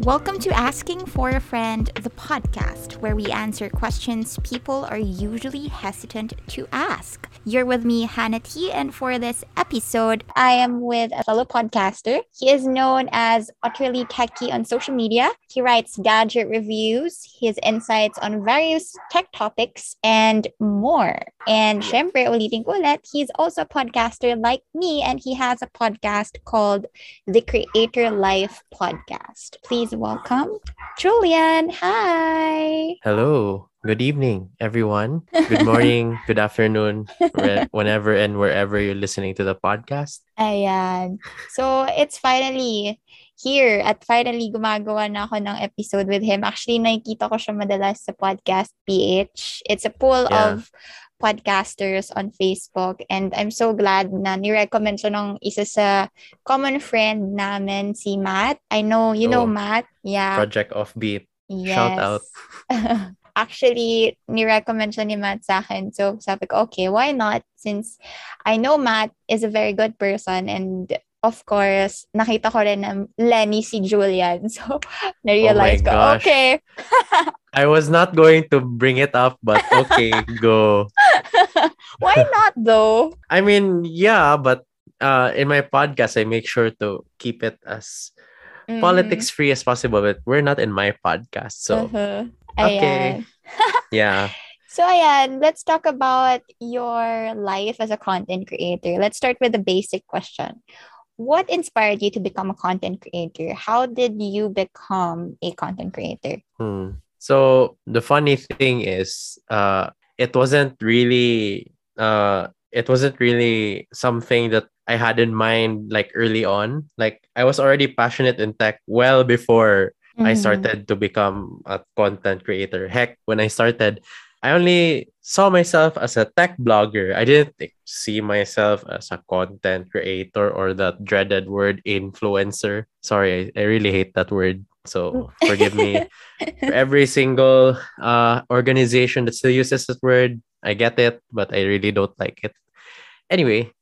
Welcome to Asking for a Friend, the podcast where we answer questions people are usually hesitant to ask. You're with me, Hannah T, and for this episode, I am with a fellow podcaster. He is known as Utterly Techie on social media. He writes gadget reviews, his insights on various tech topics, and more. And syempre, ulitin ko he's also a podcaster like me, and he has a podcast called The Creator Life Podcast. Please welcome Julian. Hi. Hello. Good evening, everyone. Good morning, good afternoon, whe- whenever and wherever you're listening to the podcast. Ayan. So, it's finally here at finally gumagawa na ako ng episode with him. Actually, nakikita ko siya madalas sa Podcast PH. It's a pool Yeah. of podcasters on Facebook and I'm so glad na ni-recommend siya ng isa sa common friend namin, si Matt. I know, you know Oh. Matt. Yeah. Project Offbeat. Yes. Shout out. Actually, ni-recommend siya ni Matt sa akin. So, sabi ko, okay, why not? Since I know Matt is a very good person and of course, nakita ko rin na Leni si Jullian. So, na-realize ko, gosh. okay. I was not going to bring it up, but okay, go. why not though? I mean, yeah, but uh, in my podcast, I make sure to keep it as Mm. politics free as possible, but we're not in my podcast. So, Uh-huh. okay. Yeah. So, ayan, let's talk about your life as a content creator. Let's start with the basic question. What inspired you to become a content creator? How did you become a content creator? Hmm. So the funny thing is, uh, it wasn't really, uh, it wasn't really something that I had in mind like early on. Like I was already passionate in tech well before I Mhm. started to become a content creator. Heck, when I started, I only saw myself as a tech blogger. I didn't see myself as a content creator or that dreaded word influencer. Sorry, I, I really hate that word. So forgive me for every single uh, organization that still uses that word. I get it, but I really don't like it. Anyway,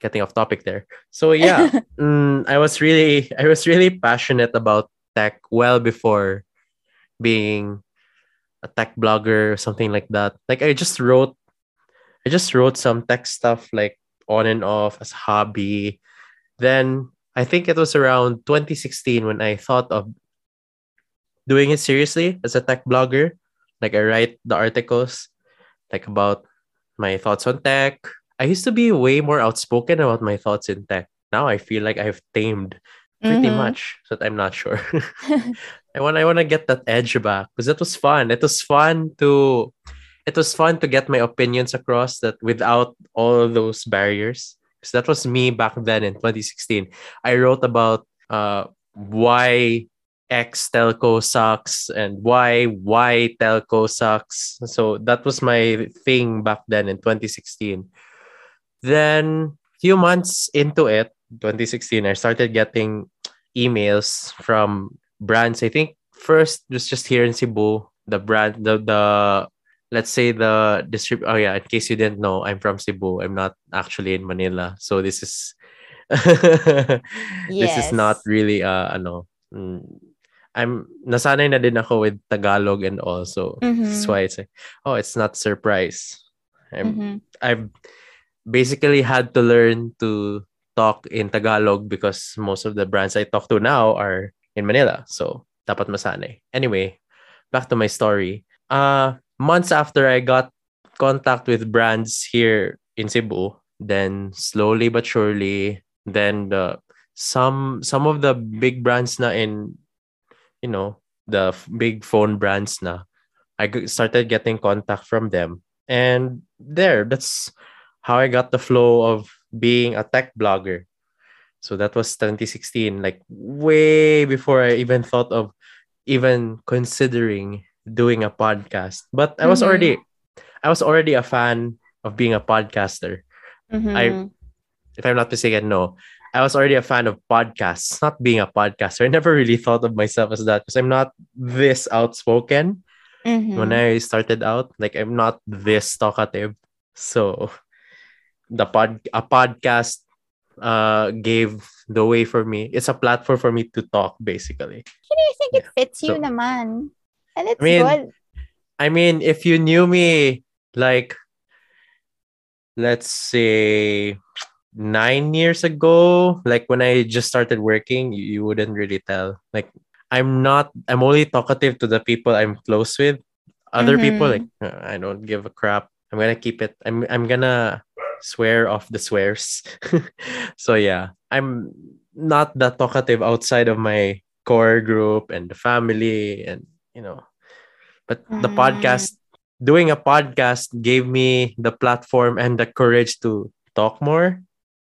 getting off topic there. So yeah, mm, I was really I was really passionate about tech well before being a tech blogger or something like that. Like I just wrote I just wrote some tech stuff like on and off as hobby. Then I think it was around 2016 when I thought of doing it seriously as a tech blogger. Like I write the articles like about my thoughts on tech. I used to be way more outspoken about my thoughts in tech. Now I feel like I've tamed pretty Mhm. much, but I'm not sure. I want I want to get that edge back because that was fun. It was fun to it was fun to get my opinions across that without all those barriers. Because that was me back then in 2016. I wrote about uh why X telco sucks and why Y telco sucks. So that was my thing back then in 2016. Then few months into it, 2016, I started getting emails from brands. I think first was just here in Cebu. The brand, the the let's say the distrib. Oh yeah, in case you didn't know, I'm from Cebu. I'm not actually in Manila, so this is this is not really uh ano. mm, I'm nasanay na din ako with Tagalog and also that's Mhm. why it's like, oh, it's not surprise. I'm Mhm. I've basically had to learn to talk in Tagalog because most of the brands I talk to now are in Manila. So, dapat masanay. Anyway, back to my story. Uh, months after I got contact with brands here in Cebu, then slowly but surely, then the some some of the big brands na in you know, the big phone brands na I started getting contact from them. And there, that's how I got the flow of being a tech blogger. So that was 2016, like way before I even thought of even considering doing a podcast. But I was Mhm. already I was already a fan of being a podcaster. Mhm. If I'm not mistaken, no. I was already a fan of podcasts, not being a podcaster. I never really thought of myself as that because I'm not this outspoken Mhm. when I started out. Like I'm not this talkative. So the pod a podcast uh gave the way for me. It's a platform for me to talk basically. I think it fits you So- naman. And it's mean, good. I mean, if you knew me like let's say nine years ago, like when I just started working, you, you wouldn't really tell. Like I'm not I'm only talkative to the people I'm close with. Other people like. "Uh, I don't give a crap. I'm gonna keep it. I'm I'm gonna swear off the swears. so yeah, I'm not that talkative outside of my core group and the family and you know. But the Mm. podcast doing a podcast gave me the platform and the courage to talk more.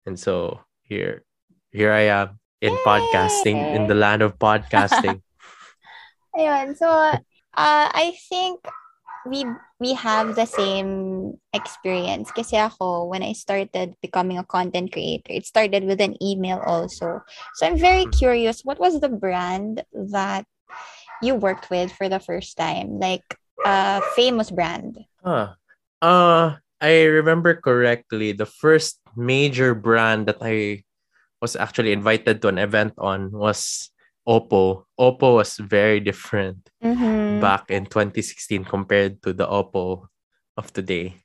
And so here here I am in podcasting in the land of podcasting. Ayun. So, uh, I think we we have the same experience. Kasi ako, when I started becoming a content creator, it started with an email also. So, I'm very Mm. curious, what was the brand that you worked with for the first time? Like, a famous brand. Huh. Uh, I remember correctly, the first major brand that I was actually invited to an event on was Oppo. Oppo was very different Mm-hmm. back in 2016 compared to the Oppo of today.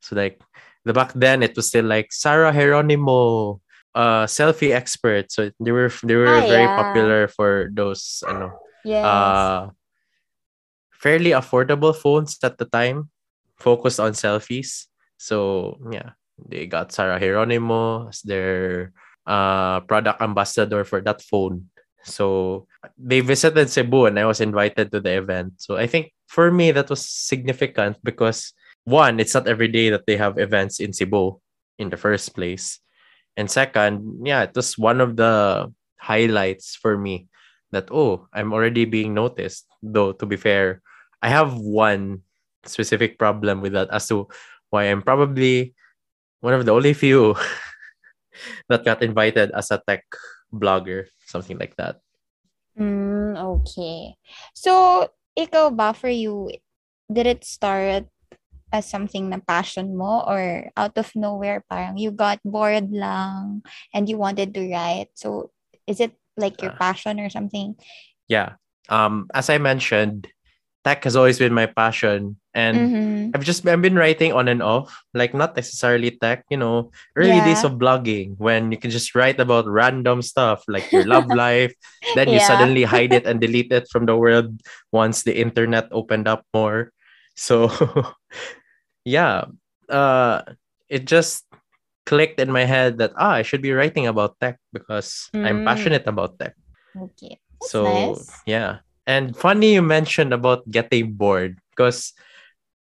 So like the back then it was still like Sarah Geronimo, uh selfie expert. So they were they were Ah, very yeah. popular for those ano Yes. uh fairly affordable phones at the time focused on selfies so yeah they got sarah geronimo as their uh product ambassador for that phone so they visited cebu and i was invited to the event. So i think for me that was significant because one it's not every day that they have events in cebu in the first place. And second yeah it was one of the highlights for me that oh i'm already being noticed. Though to be fair i have one specific problem with that as to why i'm probably one of the only few that got invited as a tech blogger something like that Mm, okay. So, ikaw ba for you, did it start as something na passion mo or out of nowhere parang you got bored lang and you wanted to write? So, is it like your Ah. passion or something? yeah um as i mentioned tech has always been my passion and Mm-hmm. I've just I've been writing on and off, like not necessarily tech, you know, early days of blogging when you can just write about random stuff like your love life, then you Yeah. suddenly hide it and delete it from the world once the internet opened up more. So yeah, uh it just clicked in my head that ah I should be writing about tech because I'm Mm. passionate about tech. Okay. That's so nice. yeah. And funny you mentioned about getting bored because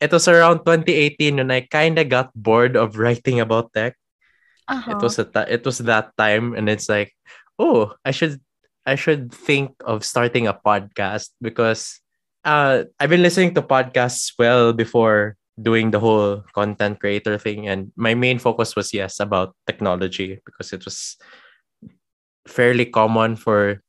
it was around 2018 when I kind of got bored of writing about tech. Uh-huh. It was a ta- it was that time and it's like, oh, I should I should think of starting a podcast because uh I've been listening to podcasts well before doing the whole content creator thing and my main focus was yes about technology because it was fairly common for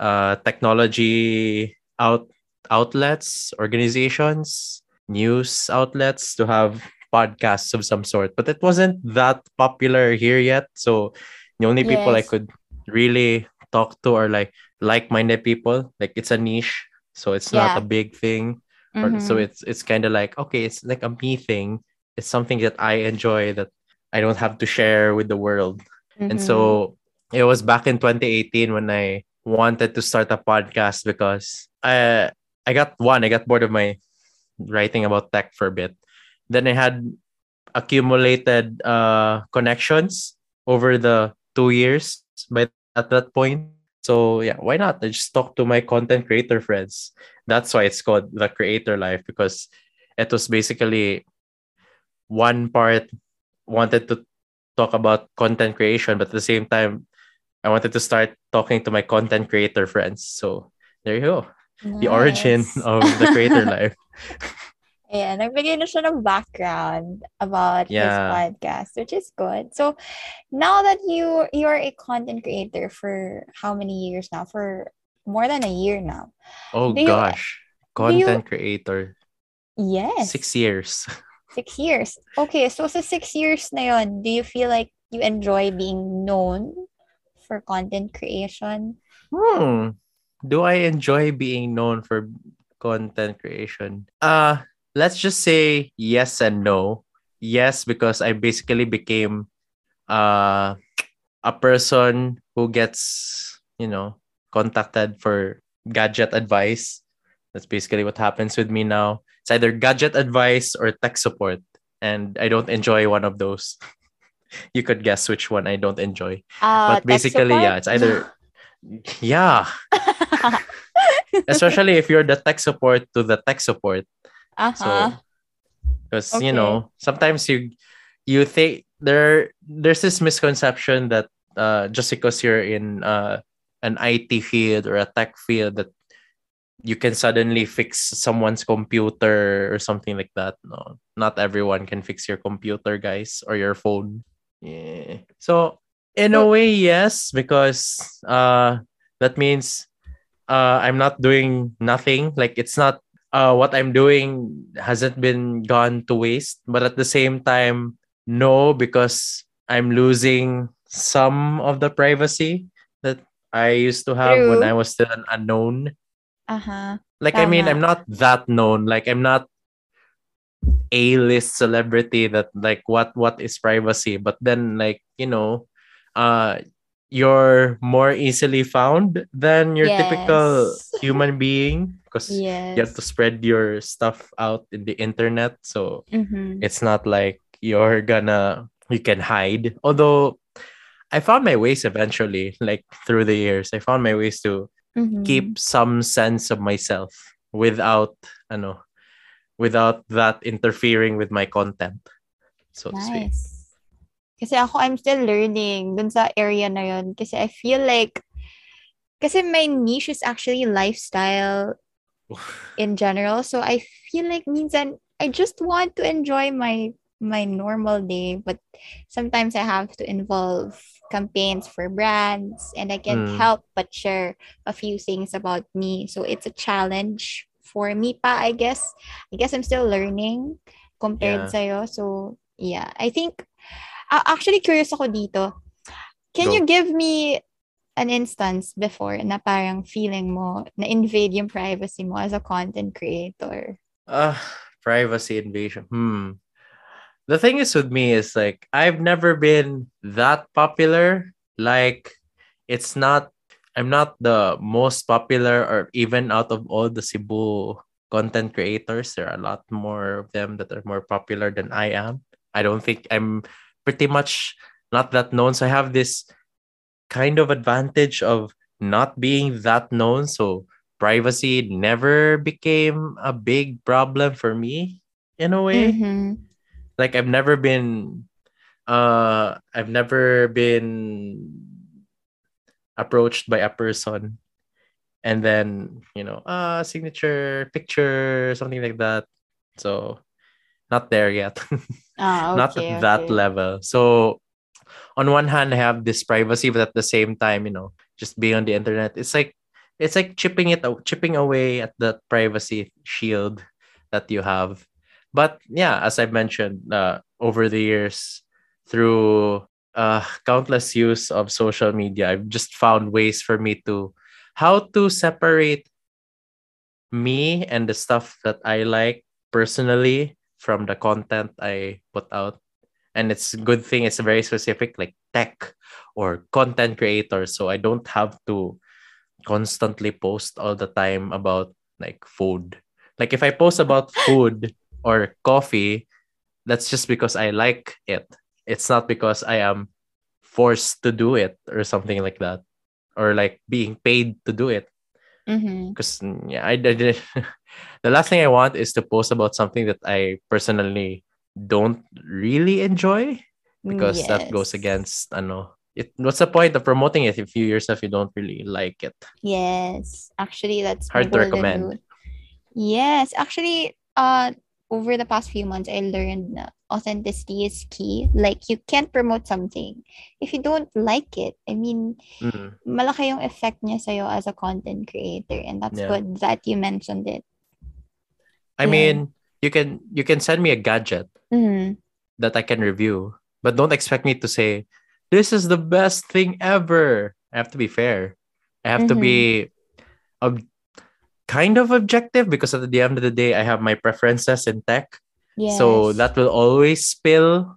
uh technology out outlets organizations news outlets to have podcasts of some sort. But it wasn't that popular here yet. So the only people i could really talk to are like like-minded people. Like it's a niche so it's not a big thing. Or so it's it's kind of like okay it's like a me thing. It's something that i enjoy that i don't have to share with the world. And Mhm. so it was back in 2018 when I wanted to start a podcast because I I got one, I got bored of my writing about tech for a bit. Then I had accumulated uh connections over the two years by at that point. So yeah, why not? I just talk to my content creator friends. That's why it's called the creator life because it was basically one part wanted to talk about content creation, but at the same time, I wanted to start talking to my content creator friends. So there you go. The origin of the creator life. Ayan, nagbigay na siya ng background about his podcast, which is good. So, now that you you're a content creator for how many years now? For more than a year now. Oh Do gosh. you- Content creator. Yes. Six years. Six years. Okay, so sa six years na yon, do you feel like you enjoy being known for content creation? Hmm. Do I enjoy being known for content creation? Uh, let's just say yes and no. Yes, because I basically became uh a person who gets, you know, contacted for gadget advice. That's basically what happens with me now. It's either gadget advice or tech support. And I don't enjoy one of those. you could guess which one I don't enjoy. Uh, but basically, yeah, it's either yeah. Especially if you're the tech support to the tech support. uh-huh. So because Okay. you know, sometimes you you think there there's this misconception that uh just because you're in uh an IT field or a tech field that you can suddenly fix someone's computer or something like that. No, not everyone can fix your computer, guys, or your phone. Yeah. So in a way, yes, because uh that means uh I'm not doing nothing. Like it's not uh what I'm doing hasn't been gone to waste, but at the same time, no, because I'm losing some of the privacy that I used to have when I was still an unknown. uh-huh. Like I mean, I'm not that known. Like I'm not A-list celebrity that like what what is privacy. But then like, you know, uh you're more easily found than your typical human being because Yes. you have to spread your stuff out in the internet. So Mhm. it's not like you're gonna you can hide. Although I found my ways eventually, like through the years. I found my ways to Mhm. keep some sense of myself without ano without that interfering with my content so to speak Nice. Kasi ako, I'm still learning dun sa area na yun. Kasi I feel like, kasi my niche is actually lifestyle in general. So I feel like means minsan, I just want to enjoy my my normal day. But sometimes I have to involve campaigns for brands and I can't Mm. help but share a few things about me. So it's a challenge for me pa, I guess. I guess I'm still learning compared Yeah. sa'yo. So, yeah. I think, uh, actually curious ako dito. Can Go. you give me an instance before na parang feeling mo na invade yung privacy mo as a content creator? uh privacy invasion hmm the thing is with me is like i've never been that popular like it's not i'm not the most popular or even out of all the cebu content creators. There are a lot more of them that are more popular than i am. I don't think i'm pretty much not that known. So i have this kind of advantage of not being that known. So privacy never became a big problem for me in a way. Mhm. like I've never been uh I've never been approached by a person. And then you know uh signature picture something like that. So not there yet. Ah, not okay, at that level. So on one hand i have this privacy but at the same time you know just being on the internet it's like it's like chipping it chipping away at that privacy shield that you have. But yeah as i mentioned uh, over the years through uh, countless use of social media. I've just found ways for me to how to separate me and the stuff that i like personally from the content i put out. And it's a good thing it's very specific like tech or content creator. So i don't have to constantly post all the time about like food. Like if i post about food or coffee that's just because i like it it's not because i am forced to do it or something like that or like being paid to do it. Because yeah I, I did the last thing i want is to post about something that i personally don't really enjoy because that goes against I know it what's the point of promoting it if you yourself you don't really like it? Yes, actually, that's Hard to recommend. Yes, actually, uh, over the past few months, I learned authenticity is key. Like, you can't promote something if you don't like it. I mean, Mm, malaki yung effect niya sa'yo as a content creator, and that's Yeah. good that you mentioned it. i Yeah. mean you can you can send me a gadget Mhm. that i can review but don't expect me to say this is the best thing ever. I have to be fair. I have to be ob- kind of objective because at the end of the day, I have my preferences in tech. Yes. So that will always spill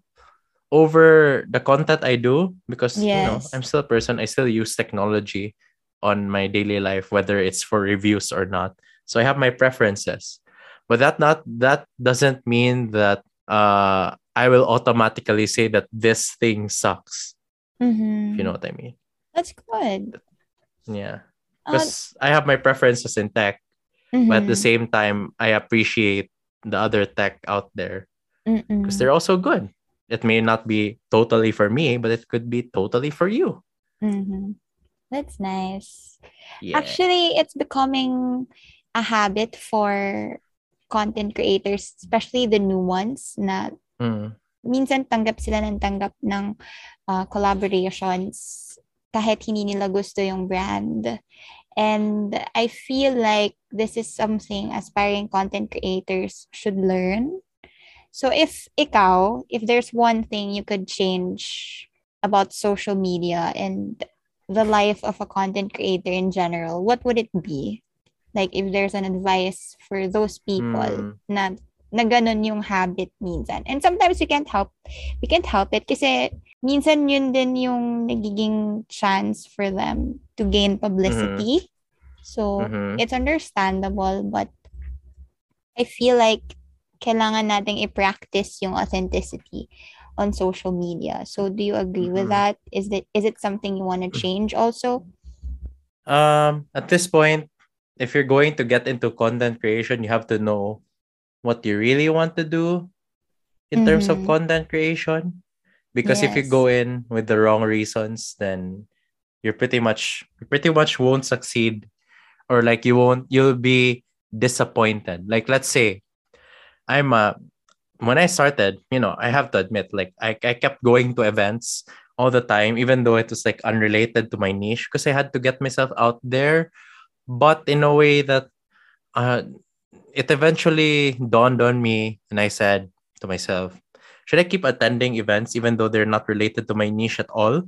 over the content I do because you know I'm still a person. I still use technology on my daily life, whether it's for reviews or not. So I have my preferences, but that not that doesn't mean that uh I will automatically say that this thing sucks. Mhm. If you know what I mean? That's good. Yeah, Uh, because I have my preferences in tech, but at the mhm. same time, I appreciate the other tech out there because they're also good. It may not be totally for me, but it could be totally for you. Mhm. That's nice. Yeah. Actually, it's becoming a habit for content creators, especially the new ones, na Mm. minsan tanggap sila ng tanggap ng uh, collaborations kahit hindi nila gusto yung brand. And I feel like this is something aspiring content creators should learn. So if ikaw, if there's one thing you could change about social media and the life of a content creator in general, what would it be? Like if there's an advice for those people Mm. na na ganun yung habit minsan. And sometimes we can't help we can't help it kasi minsan yun din yung nagiging chance for them to gain publicity. So Mhm. it's understandable but I feel like kailangan nating i-practice yung authenticity on social media. So do you agree with Mhm. that? Is it is it something you want to change also? Um, at this point, if you're going to get into content creation, you have to know what you really want to do in terms of Mhm. content creation. Because if you go in with the wrong reasons, then you're pretty much you pretty much won't succeed, or like you won't you'll be disappointed. Like let's say, I'm a when I started, you know, I have to admit, like I, I kept going to events all the time, even though it was like unrelated to my niche, because I had to get myself out there, but in a way that uh it eventually dawned on me and I said to myself, should I keep attending events even though they're not related to my niche at all?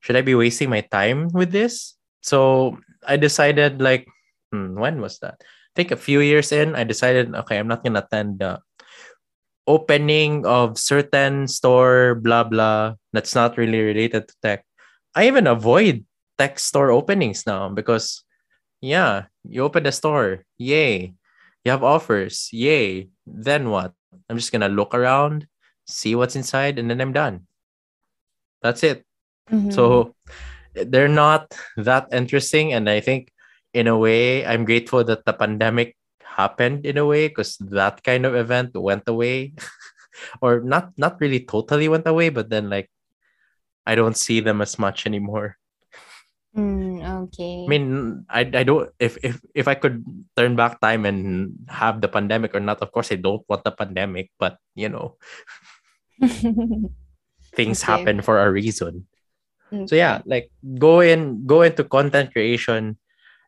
Should I be wasting my time with this? So I decided like, hmm, when was that? I think a few years in, I decided, okay, I'm not gonna attend the opening of certain store, blah blah, that's not really related to tech. I even avoid tech store openings now because yeah, you open the store, yay. You have offers, yay. Then what? I'm just gonna look around, see what's inside, and then I'm done. That's it. Mhm. So they're not that interesting. And I think in a way, I'm grateful that the pandemic happened in a way because that kind of event went away. or not not really totally went away, but then like I don't see them as much anymore. Mm, okay. I mean, I, I don't if, if if I could turn back time and have the pandemic or not, of course I don't want the pandemic, but you know, things Okay. happen for a reason. So yeah, like go in go into content creation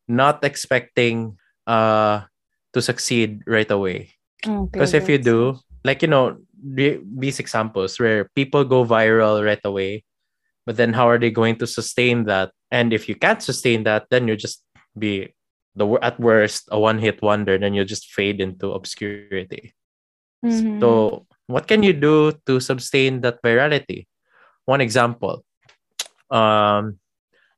not expecting uh to succeed right away. Okay, Because if you do, like you know, the- these examples where people go viral right away, but then how are they going to sustain that? And if you can't sustain that, then you just be the at worst a one-hit wonder, then you just fade into obscurity. Mhm. So, what can you do to sustain that virality? One example. Um,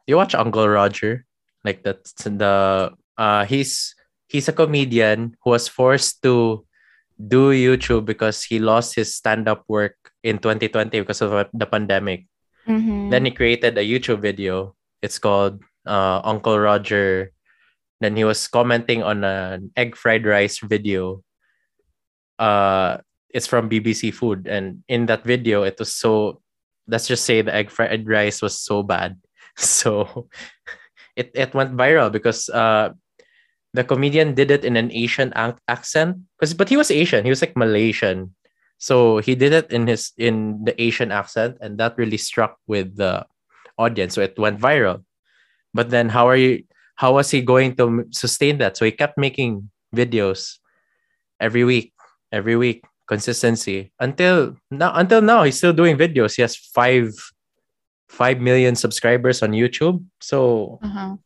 you watch Uncle Roger, like that's the uh he's he's a comedian who was forced to do YouTube because he lost his stand-up work in 2020 because of the pandemic. Mhm. Then he created a YouTube video. It's called uh, Uncle Roger. Then he was commenting on an egg fried rice video. Uh, it's from BBC Food, and in that video, it was so. Let's just say the egg fried rice was so bad, so it it went viral because uh, the comedian did it in an Asian accent. Because but he was Asian, he was like Malaysian, so he did it in his in the Asian accent, and that really struck with the audience. So it went viral. But then, how are you? How was he going to sustain that? So he kept making videos every week, every week, consistency until now. Until now, he's still doing videos. He has five, 5 million subscribers on YouTube. So Uh-huh.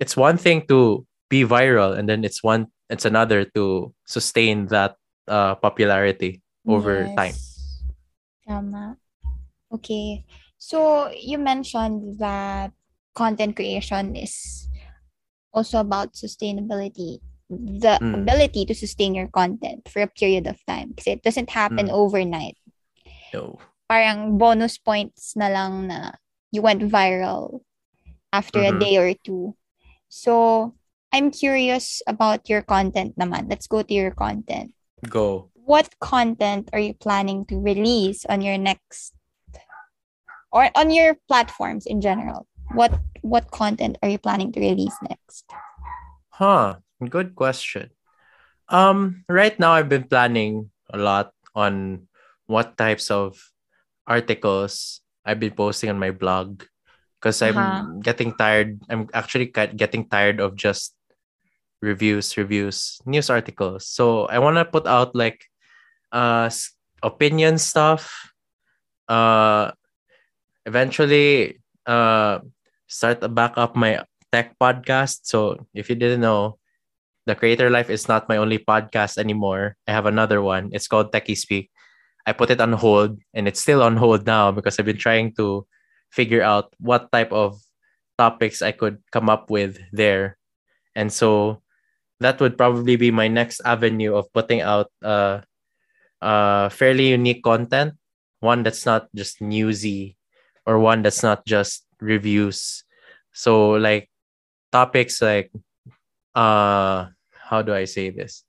it's one thing to be viral and then it's one it's another to sustain that uh, popularity over time. Yes. Tama. Okay. So you mentioned that content creation is also about sustainability. The Mm. ability to sustain your content for a period of time. Kasi it doesn't happen Mm. overnight. No. Parang bonus points na lang na you went viral after a Mhm. day or two. So I'm curious about your content naman. Let's go to your content. Go. what content are you planning to release on your next or on your platforms in general what what content are you planning to release next Huh. Good question. Um, right now I've been planning a lot on what types of articles I've been posting on my blog because I'm Uh-huh. getting tired. I'm actually get- getting tired of just reviews, reviews, news articles. So I want to put out like uh opinion stuff. Uh eventually uh start to back up my tech podcast. So if you didn't know, the Creator Life is not my only podcast anymore. I have another one. It's called Techie Speak. I put it on hold and it's still on hold now because I've been trying to figure out what type of topics I could come up with there. And so that would probably be my next avenue of putting out uh uh fairly unique content, one that's not just newsy or one that's not just reviews. So like topics like uh how do I say this?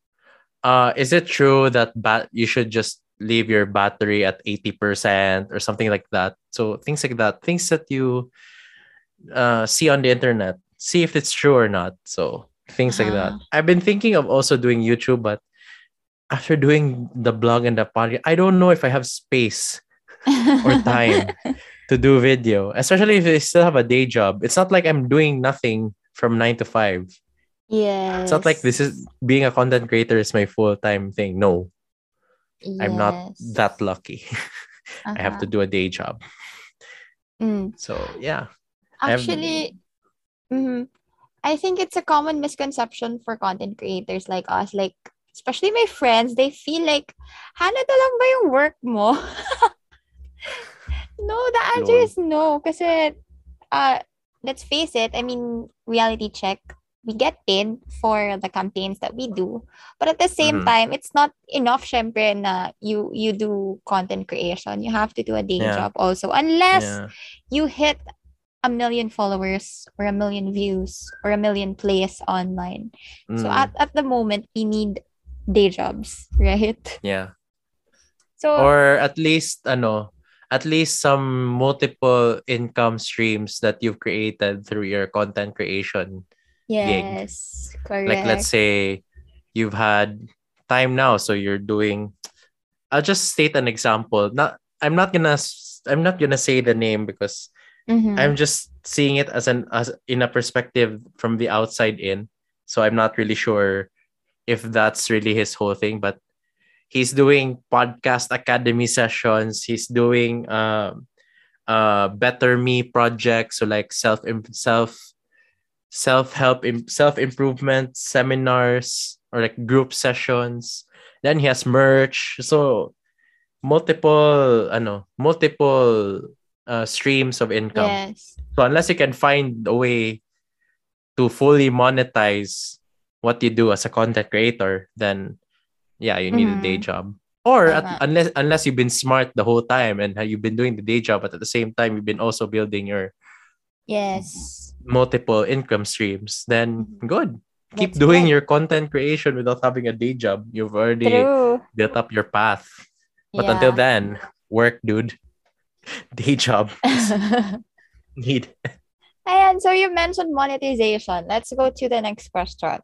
Uh is it true that bat you should just leave your battery at 80% or something like that? So things like that, things that you uh see on the internet, see if it's true or not. So things like that. Uh-huh. I've been thinking of also doing YouTube, but after doing the blog and the podcast, I don't know if I have space or time to do video, especially if I still have a day job. It's not like I'm doing nothing from nine to five. Yes It's not like this is being a content creator is my full time thing. No, I'm not that lucky. I have to Uh-huh. do a day job. Mm. So yeah. I actually mhm. i think it's a common misconception for content creators like us like especially my friends they feel like hana lang ba yung work mo no the answer Lol. is no kasi uh let's face it i mean reality check we get paid for the campaigns that we do but at the same Mhm. time it's not enough syempre na you you do content creation you have to do a day Yeah. job also unless Yeah. you hit a million followers or a million views or a million plays online. So Mm, at, at the moment, we need day jobs, right? yeah. So Or at least ano, at least some multiple income streams that you've created through your content creation yes, correct. like let's say you've had time now so you're doing i'll just state an example not i'm not gonna i'm not gonna say the name because Mhm. i'm just seeing it as an as in a perspective from the outside in so i'm not really sure if that's really his whole thing but he's doing podcast academy sessions he's doing um uh better me projects so like self self self help self improvement seminars or like group sessions then he has merch so multiple ano multiple uh, streams of income yes. so unless you can find a way to fully monetize what you do as a content creator then yeah you need a day Mhm. job or at, unless unless you've been smart the whole time and you've been doing the day job but at the same time you've been also building your Yes. Multiple income streams, then Mhm. good. Keep That's doing your content creation without having a day job. You've already True. built up your path. But Yeah. until then, work, dude. Day job need. And so you mentioned monetization. Let's go to the next question.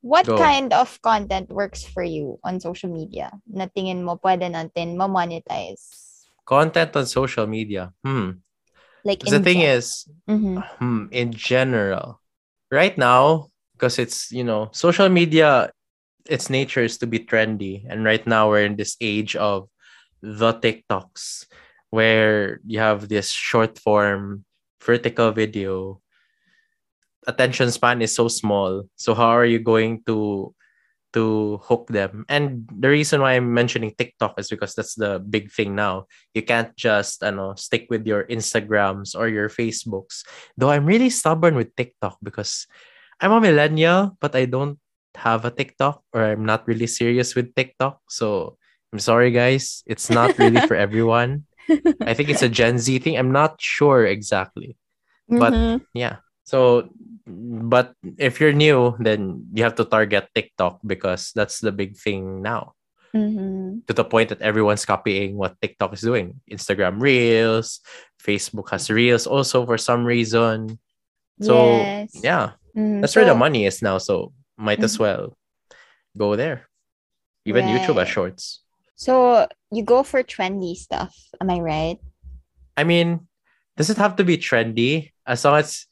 What Go. kind of content works for you on social media na tingin mo pwede natin ma-monetize? Content on social media. Hmm. Like the thing gen- is, Mhm. hmm, in general, right now, because it's, you know, social media, its nature is to be trendy. And right now, we're in this age of the TikToks, where you have this short form vertical video attention span is so small so how are you going to to hook them. And the reason why i'm mentioning tiktok is because that's the big thing now. You can't just I know, stick with your instagrams or your facebooks. Though i'm really stubborn with tiktok because i'm a millennial but i don't have a tiktok or i'm not really serious with tiktok. So i'm sorry guys. It's not really for everyone. I think it's a gen z thing. I'm not sure exactly. But Mhm. yeah so but if you're new then you have to target tiktok because that's the big thing now Mhm. to the point that everyone's copying what tiktok is doing instagram reels facebook has reels also for some reason so Yes. yeah Mhm. that's where the money is now so might as Mhm. well go there even youtube has shorts So you go for trendy stuff, am I right? i mean does it have to be trendy as long as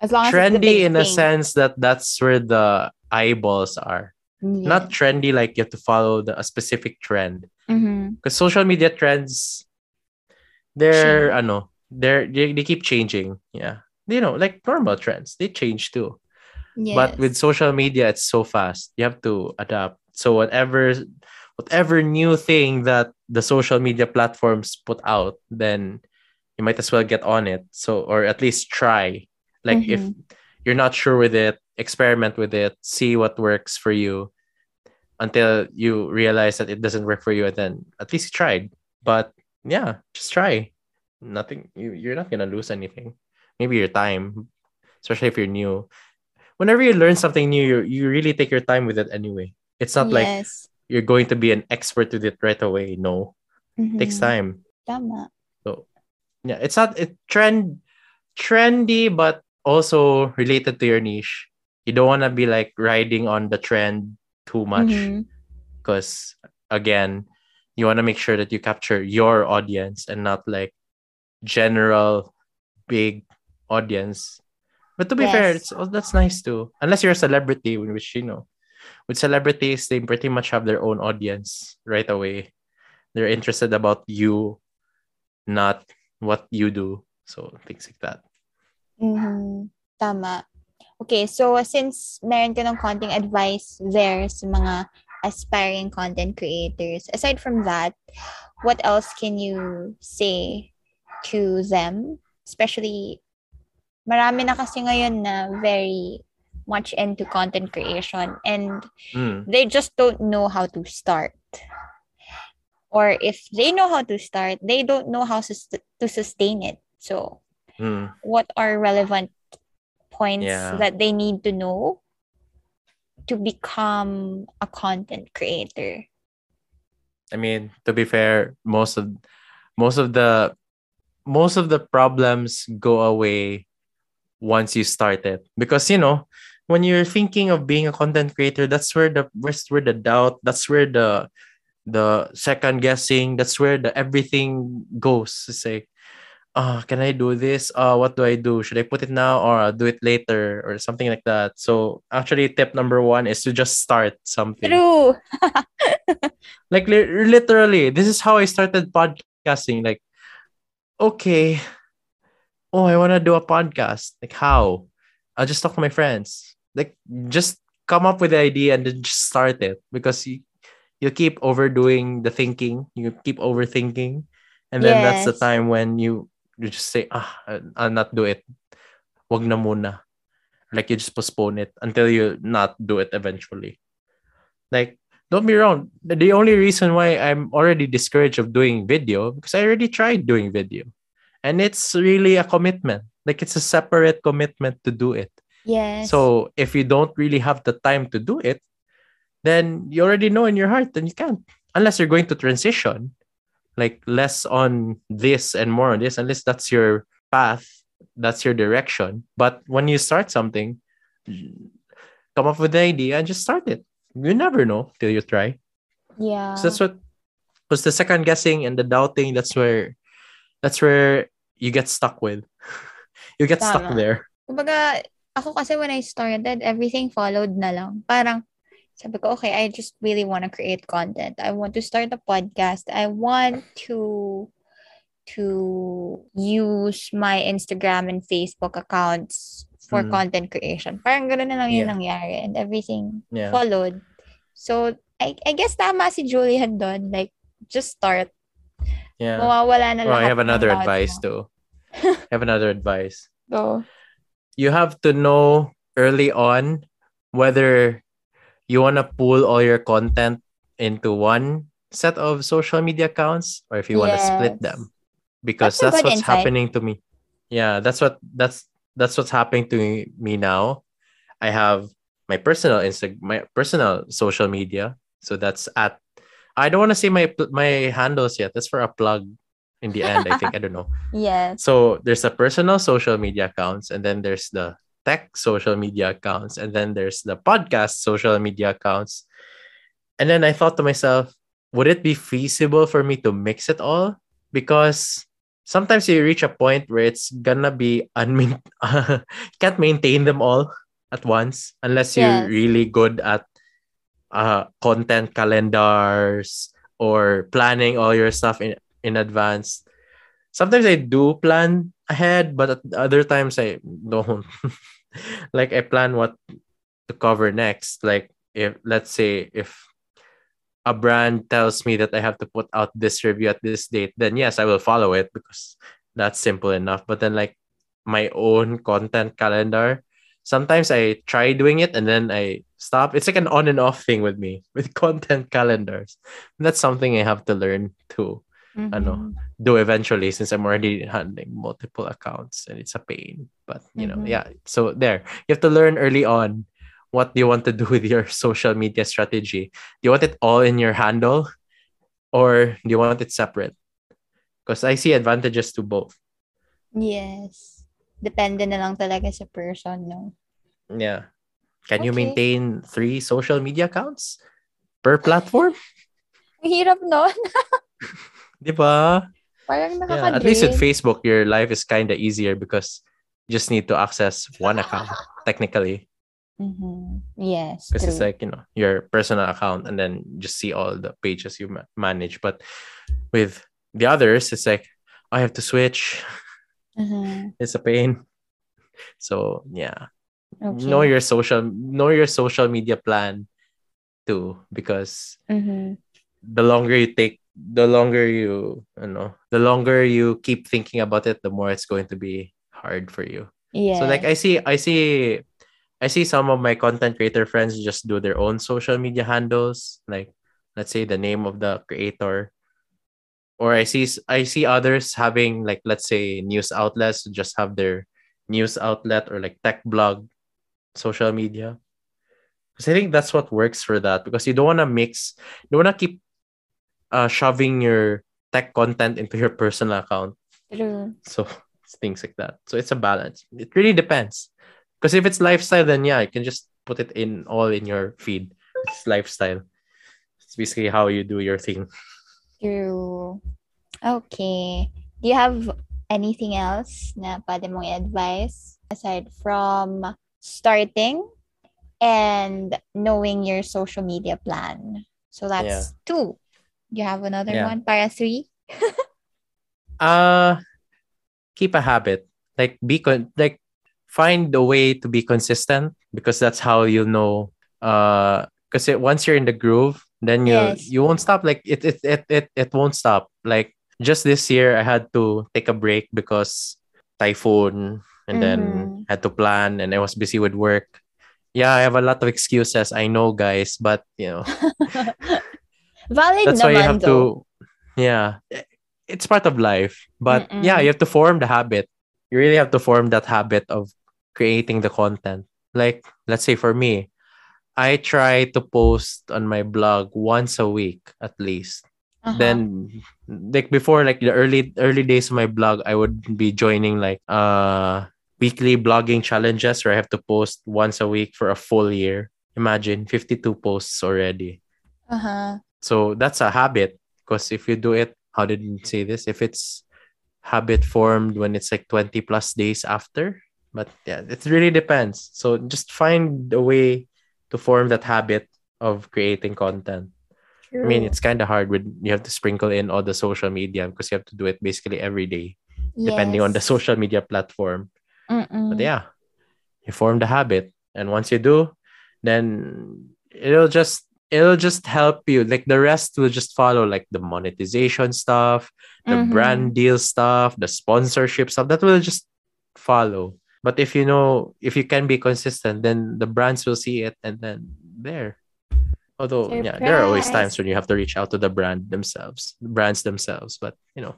As long as trendy big in a thing. sense that that's where the eyeballs are. Not trendy like you have to follow the, a specific trend. Mhm. because social media trends they're Change. ano they're they, they keep changing. Yeah. You know like normal trends they change too. But with social media it's so fast. You have to adapt. So whatever whatever new thing that the social media platforms put out then you might as well get on it. So or at least try like if Mhm. you're not sure with it experiment with it see what works for you until you realize that it doesn't work for you and then at least you tried. But yeah just try. Nothing you, you're not gonna lose anything. Maybe your time especially if you're new. Whenever you learn something new you, you really take your time with it anyway. It's not like you're going to be an expert with it right away. No. It takes time. Tama. so yeah it's not it trend trendy but also related to your niche. You don't want to be like riding on the trend too much mm-hmm. because again you want to make sure that you capture your audience and not like general big audience. But to be fair it's, oh, that's nice too. Unless you're a celebrity which you know with celebrities they pretty much have their own audience right away. They're interested about you not what you do. So things like that Mhm. Tama. Okay, so since meron ka ng konting advice there sa mga aspiring content creators, aside from that, what else can you say to them? Especially, marami na kasi ngayon na very much into content creation and Mm, they just don't know how to start. Or if they know how to start, they don't know how to sustain it. So, mm. what are relevant points Yeah. that they need to know to become a content creator? I mean, to be fair, most of most of the most of the problems go away once you start it. Because you know, when you're thinking of being a content creator, that's where the where's where the doubt, that's where the the second guessing, that's where the everything goes. It's like, ah, can I do this? Uh, what do I do? Should I put it now or I'll do it later or something like that? So actually, tip number one is to just start something. True. like li- literally this is how i started podcasting. Like okay. Oh i want to do a podcast. Like how? I'll just talk to my friends. Like just come up with the idea and then just start it because you you keep overdoing the thinking. You keep overthinking. And then that's the time when you you just say ah i'll not do it. Wag na muna. Like you just postpone it until you not do it eventually. Like don't be wrong. The the only reason why i'm already discouraged of doing video because i already tried doing video. And it's really a commitment. Like it's a separate commitment to do it. Yes. so if you don't really have the time to do it then you already know in your heart then you can't. Unless you're going to transition like less on this and more on this unless that's your path that's your direction but when you start something come up with the idea and just start it you never know till you try yeah. so that's what because the second guessing and the doubting that's where that's where you get stuck with you get stuck Tama. there Kumbaga, ako kasi when I started, everything followed na lang. Parang, Sabi ko, okay, I just really want to create content. I want to start a podcast. I want to to use my Instagram and Facebook accounts for Mm. content creation. Parang gano'n na lang yung Yeah. nangyari and everything Yeah. followed. So, I, I guess tama si Jullian doon. Like, just start. Yeah. Mawawala na Oh, I have another advice mo. too. I have another advice. Go. You have to know early on whether you want to pull all your content into one set of social media accounts or if you want to split them because That's that's, what's insight. happening to me. Yeah, that's what that's that's what's happening to me, now. I have my personal Insta my personal social media. So that's at I don't want to say my my handles yet. That's for a plug in the end, I think. I don't know. Yes. So there's a personal social media accounts, and then there's the tech social media accounts, and then there's the podcast social media accounts. And then I thought to myself, would it be feasible for me to mix it all? Because sometimes you reach a point where it's gonna be unmain- can't maintain them all at once unless you're Yes. really good at uh content calendars or planning all your stuff in in advance sometimes I do plan ahead, but at other times I don't. like I plan what to cover next. Like if let's say if a brand tells me that I have to put out this review at this date, then yes, I will follow it because that's simple enough. But then like my own content calendar, sometimes I try doing it and then I stop. It's like an on and off thing with me with content calendars. That's something I have to learn too ano, do eventually since I'm already handling multiple accounts and it's a pain. But you know, Mhm. yeah. So there, you have to learn early on what do you want to do with your social media strategy. Do you want it all in your handle or do you want it separate? Because I see advantages to both. Yes. Depende na lang talaga sa person, no? Yeah. Can you maintain three social media accounts per platform? Ang hirap nun. Di ba? Parang Yeah, at least with Facebook, your life is kind of easier because you just need to access one account technically. Mhm. Yes, because it's like you know your personal account and then just see all the pages you ma- manage but with the others it's like i have to switch Mhm. it's a pain so yeah Okay. know your social know your social media plan too because Mhm. the longer you take the longer you you know the longer you keep thinking about it the more it's going to be hard for you yeah So like I see I see I see some of my content creator friends just do their own social media handles, like let's say the name of the creator. Or I see I see others having like let's say news outlets just have their news outlet or like tech blog social media. Because I think that's what works for that because you don't want to mix, you don't want to keep uh, shoving your tech content into your personal account True. so things like that. So it's a balance. It really depends. Because if it's lifestyle, then yeah, you can just put it in all in your feed. It's lifestyle. It's basically how you do your thing. True. Okay. Do you have anything else na pwede mong i-advise aside from starting and knowing your social media plan? So that's two. You have another Yeah. one? Para three? Uh keep a habit. Like be con- like find a way to be consistent because that's how you know uh because once you're in the groove, then you Yes. you won't stop. Like it it, it it it won't stop. Like just this year I had to take a break because typhoon and then Mhm. had to plan and I was busy with work. Yeah, I have a lot of excuses. I know guys, but you know, Valid that's why you have though. to yeah it's part of life but Mm-mm. yeah you have to form the habit you really have to form that habit of creating the content like let's say for me i try to post on my blog once a week at least Uh-huh. then like before like the early early days of my blog i would be joining like uh weekly blogging challenges where i have to post once a week for a full year imagine 52 posts already Uh-huh. So that's a habit because if you do it, how did you say this? If it's habit formed when it's like 20 plus days after, but yeah, it really depends. So just find a way to form that habit of creating content. I mean, it's kind of hard when you have to sprinkle in all the social media because you have to do it basically every day, depending on the social media platform. Mm-mm. But yeah, you form the habit, and once you do, then it'll just it'll just help you. Like the rest will just follow, like the monetization stuff, the Mhm. brand deal stuff, the sponsorship stuff. That will just follow. But if you know, if you can be consistent, then the brands will see it, and then there. Although, yeah, there are always times when you have to reach out to the brand themselves, brands themselves. But you know,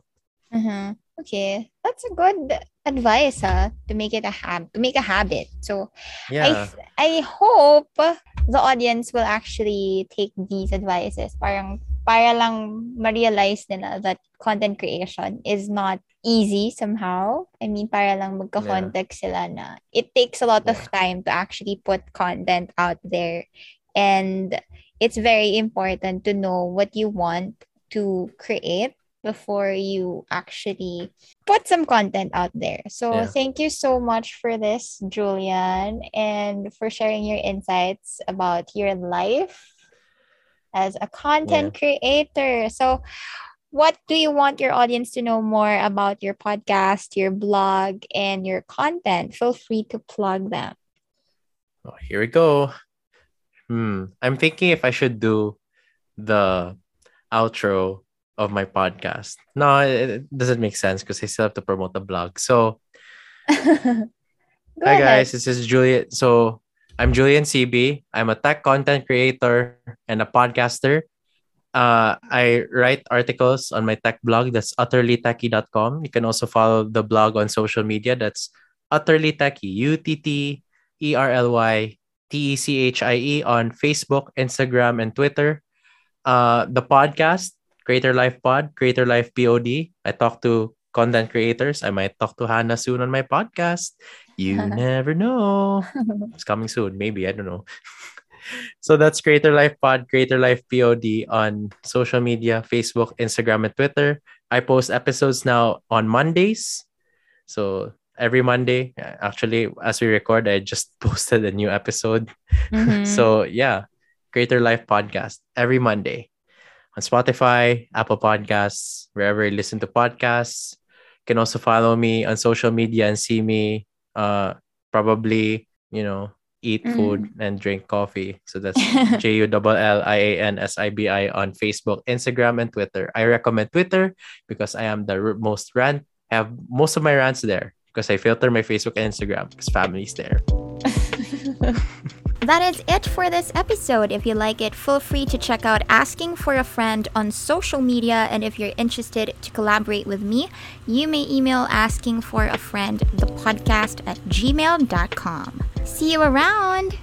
Mhm. Okay, that's a good advice, huh? To make it a hab, to make a habit. So I yeah, th- I hope the audience will actually take these advices. Parang para lang ma-realize nila that content creation is not easy somehow. I mean, para lang magka-context sila na it takes a lot of time to actually put content out there. And it's very important to know what you want to create before you actually put some content out there. So Yeah. thank you so much for this, Jullian, and for sharing your insights about your life as a content creator. So what do you want your audience to know more about your podcast, your blog, and your content? Feel free to plug them. Oh, here we go. Hmm. I'm thinking if I should do the outro of my podcast. No, it, it doesn't make sense because I still have to promote the blog. So, hi ahead. guys, this is Jullian. So, I'm Jullian Sibi. I'm a tech content creator and a podcaster. Uh, I write articles on my tech blog. That's utterlytechie.com. You can also follow the blog on social media. That's utterly techie, U T T E R L Y T E C H I E on Facebook, Instagram, and Twitter. Uh, the podcast, Creator Life Pod, Creator Life POD. I talk to content creators. I might talk to Hannah soon on my podcast. You never know. It's coming soon, maybe. I don't know. so that's Creator Life Pod, Creator Life POD on social media, Facebook, Instagram, and Twitter. I post episodes now on Mondays. So every Monday, actually, as we record, I just posted a new episode. Mhm. So yeah, Creator Life Podcast every Monday on Spotify, Apple Podcasts, wherever you listen to podcasts. You can also follow me on social media and see me uh probably, you know, eat Mm. food and drink coffee. So that's J U L L I A N S I B I on Facebook, Instagram, and Twitter. I recommend Twitter because I am the most rant. I have most of my rants there because I filter my Facebook and Instagram because family's there. That is it for this episode. If you like it, feel free to check out Asking for a Friend on social media. And if you're interested to collaborate with me, you may email asking for a friend the podcast at gmail.com. See you around.